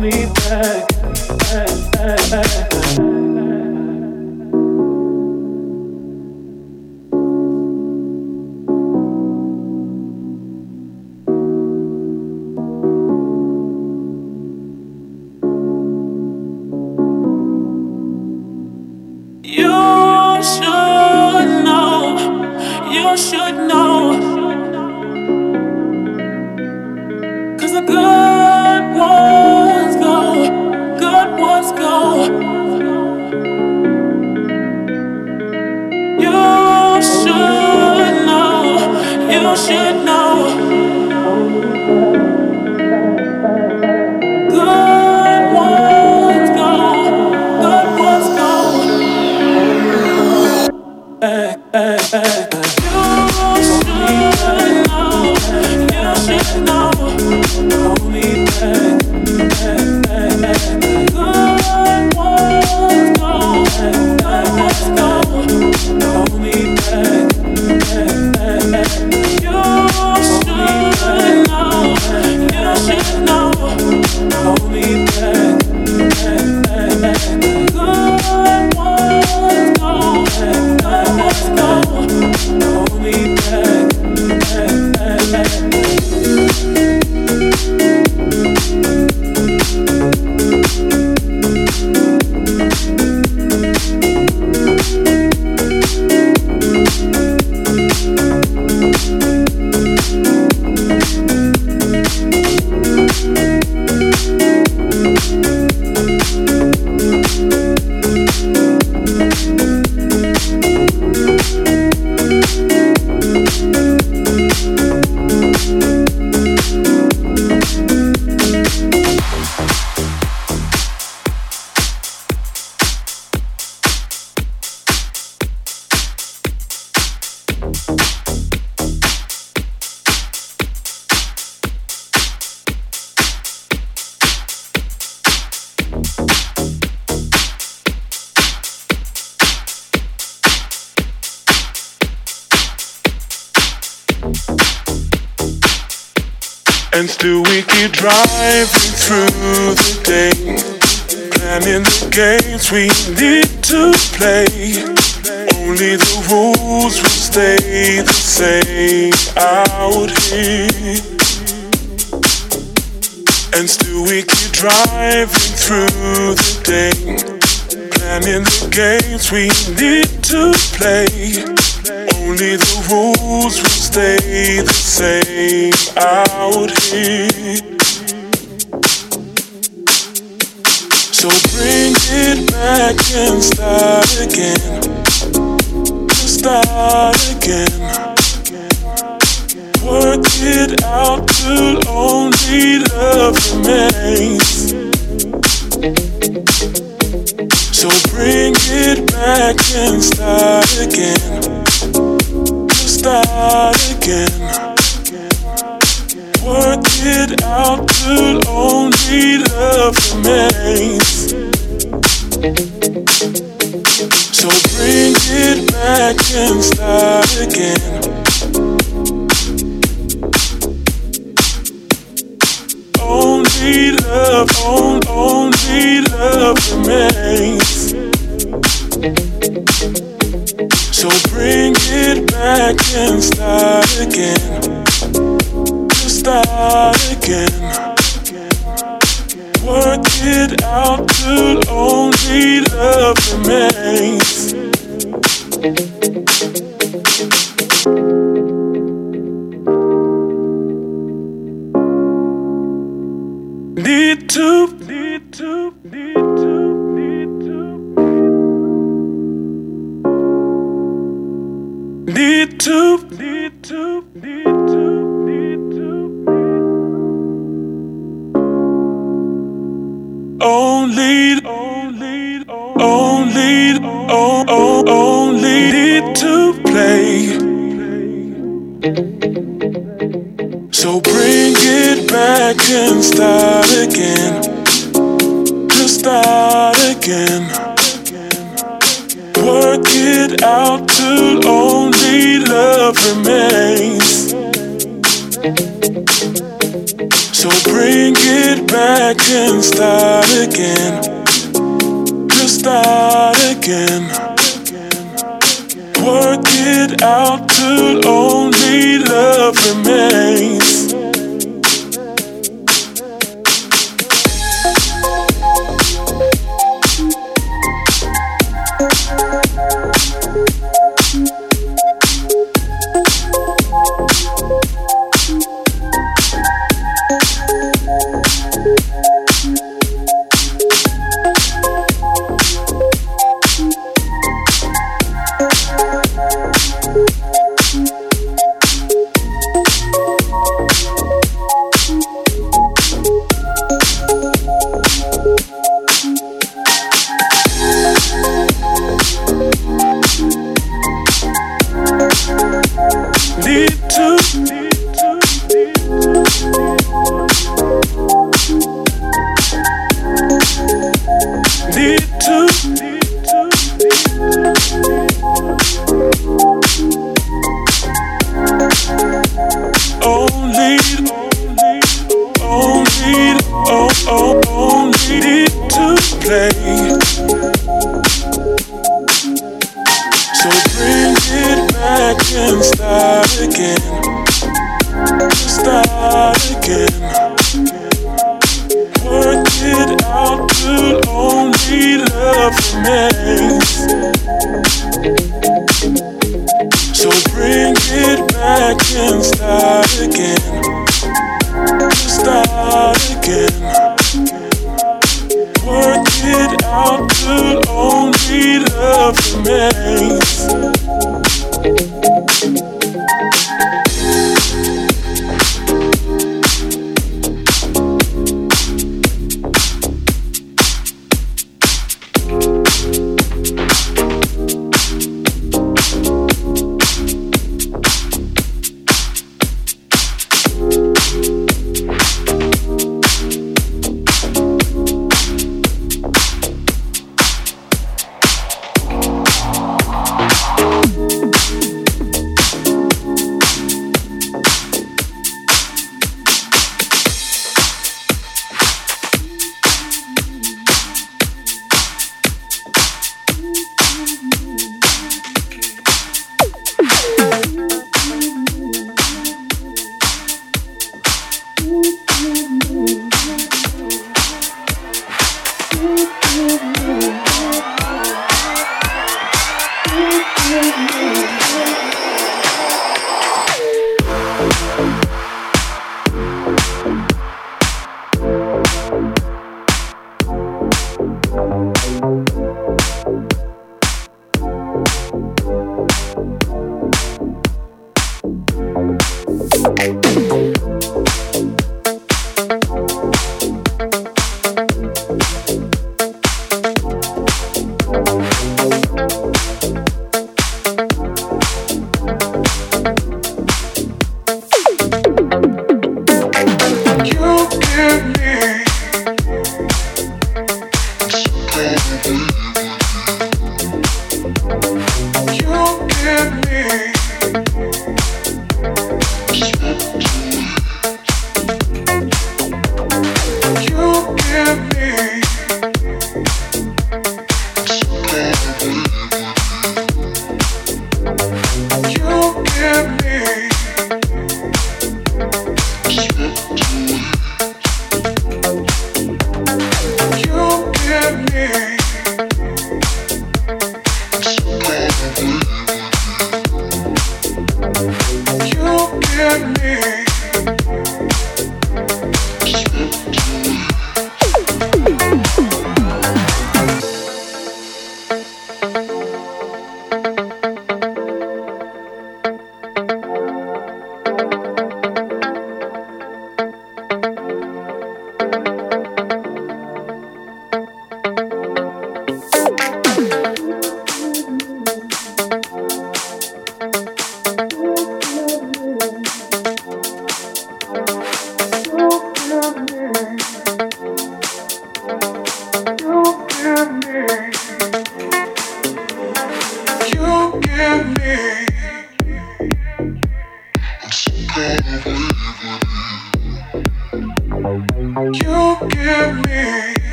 me back, back, back, back. And still we keep driving through the day, planning the games we need to play. Only the rules will stay the same out here. And still we keep driving through the day, planning the games we need to play. Only the rules will stay the same out here. So bring it back and start again. Start again. Work it out till only love remains. So bring it back and start again start again. Work it out till only love remains. So bring it back and start again. Only love, only love remains. So bring it back and start again. Just start again. Work it out till only love remains. Need to, need to, need to, need to. Only, only, only, only need to play. So bring it back and start again. Just start again. Work it out till only love remains. So bring it back and start again. Just start again. Work it out till only love remains.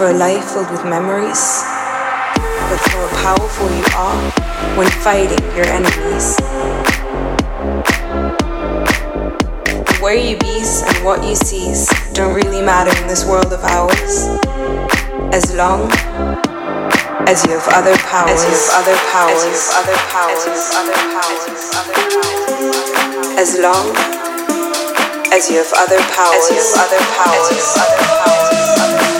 For a life filled with memories, but for how powerful you are when fighting your enemies. Where you be and what you seize don't really matter in this world of ours. As long as you have other powers, as you have other powers, as you have other powers, powers, other powers. As long as you have other powers, as you have other powers, other powers, other powers.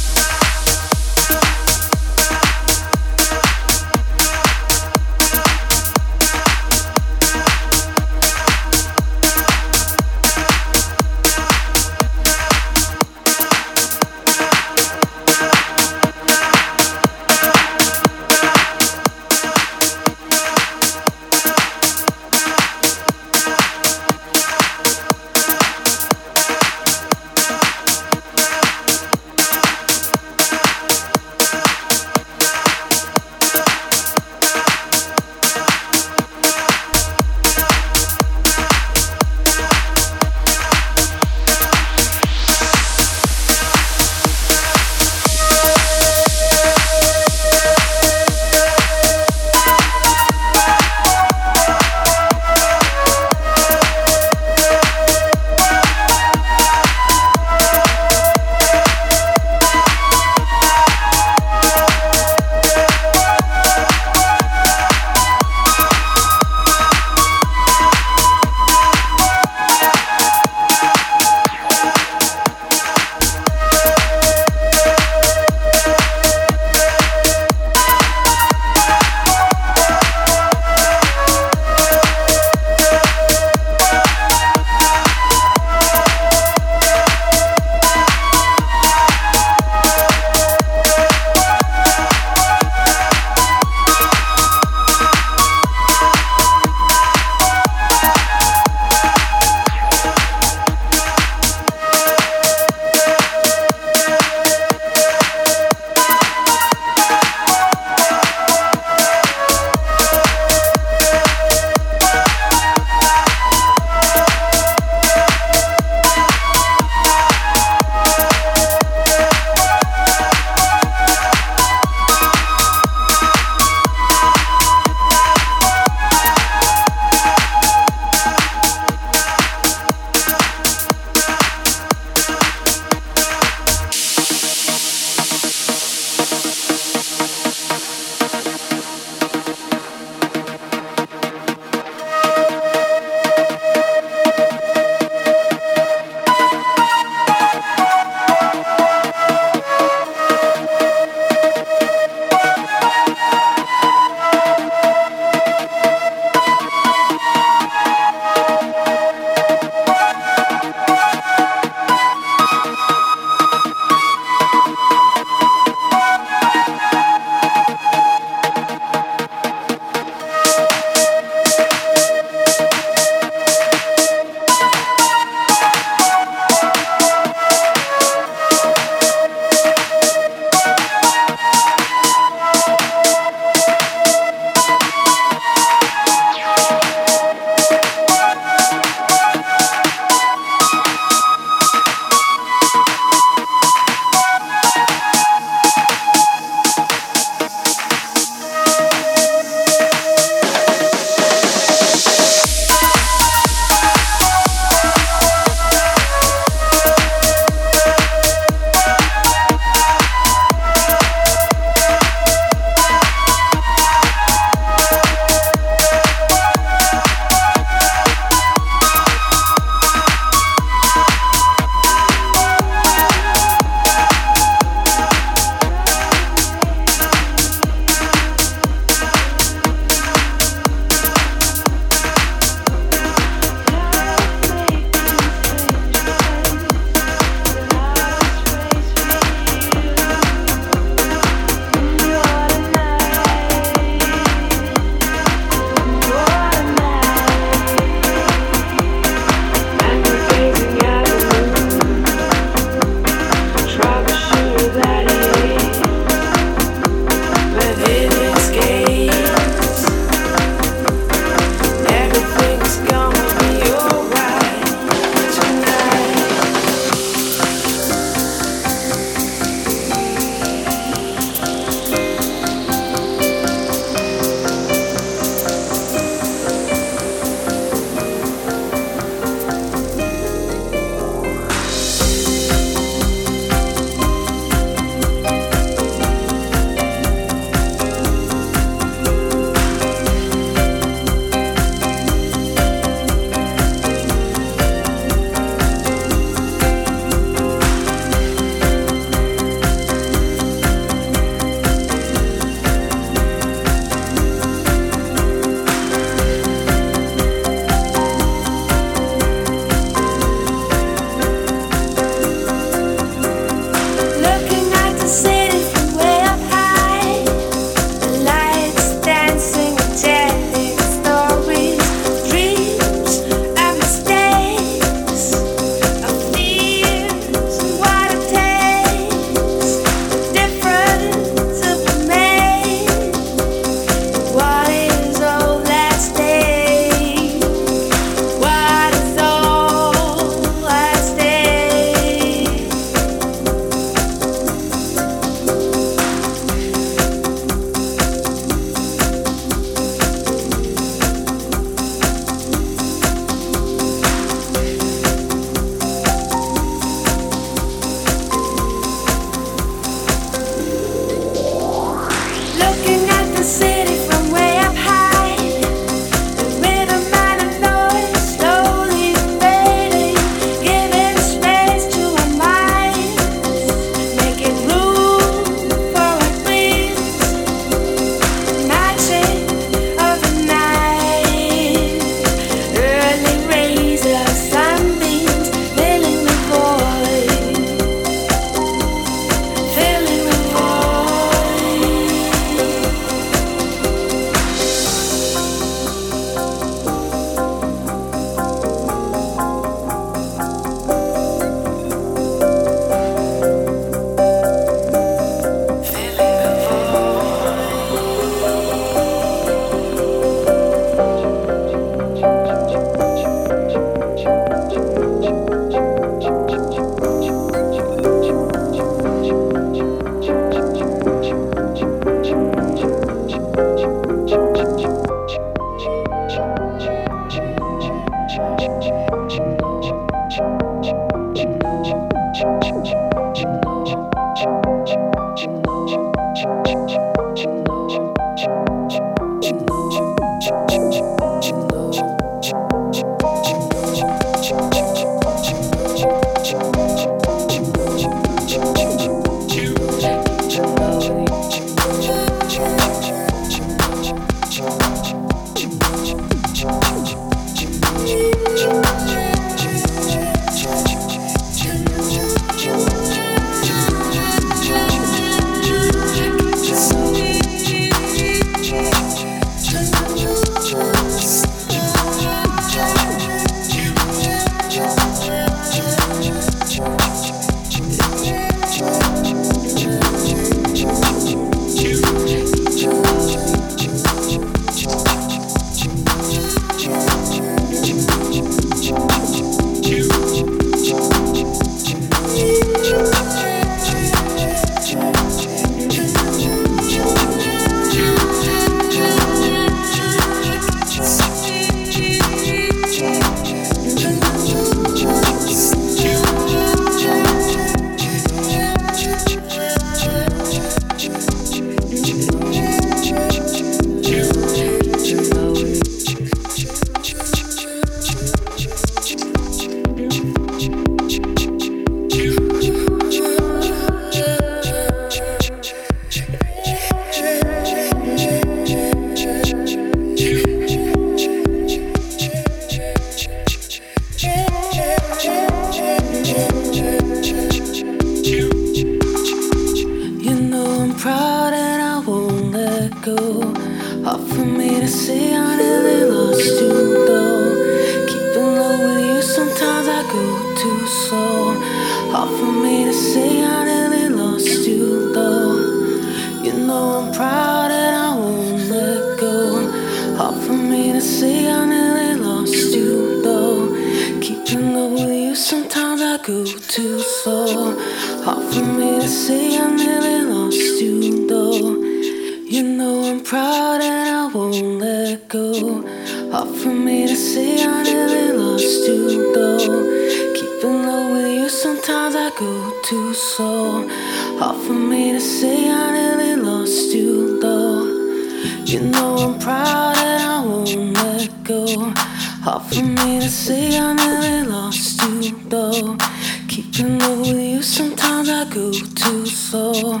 Baby,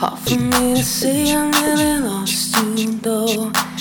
for me how you like to be loved.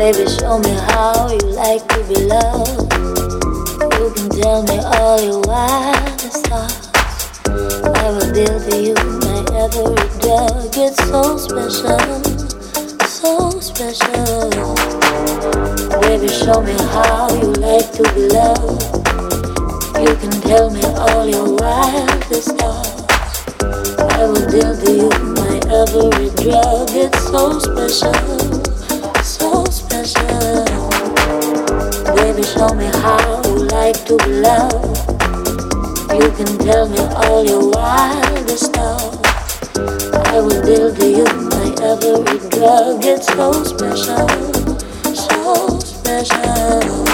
Baby, show me how you like to be loved. You can tell me all your wildest thoughts. I will deal to you my every drug. It's so special, so special. Baby, show me how you like to be loved. You can tell me all your wildest thoughts. I will deal to you my every drug. It's so special, so special. Baby, show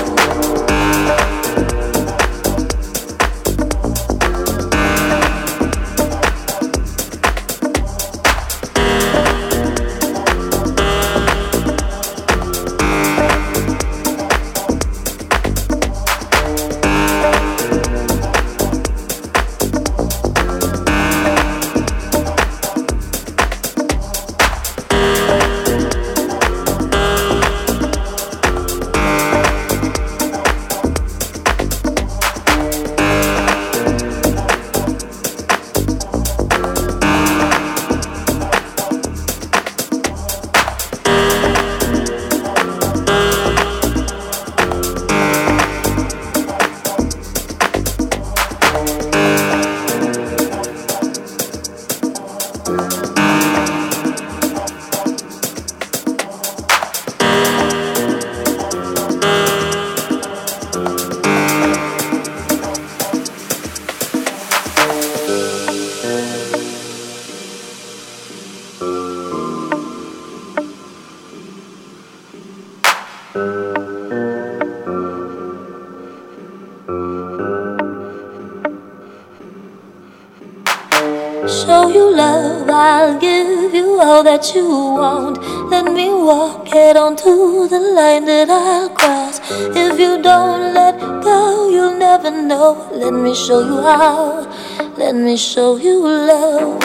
so give you all that you want. Let me walk head onto the line that I'll cross. If you don't let go, you'll never know. Let me show you how. Let me show you love.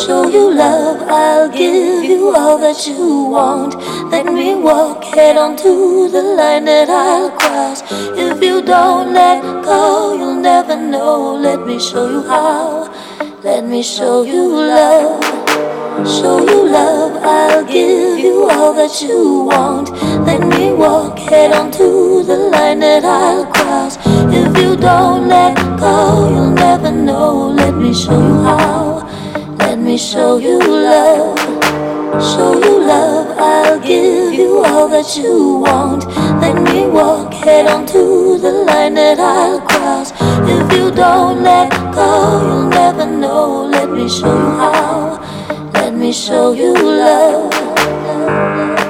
Show you love, I'll give you all that you want. Let me walk head onto the line that I'll cross. If you don't let go, you'll never know. Let me show you how. Let me show you love. Show you love, I'll give you all that you want. Let me walk head onto the line that I'll cross. If you don't let go, you'll never know. Let me show you how. Let me show you love. Show you love, I'll give you all that you want. Me walk head on to the line that I'll cross. If you don't let go, you'll never know. Let me show you how Let me show you love. so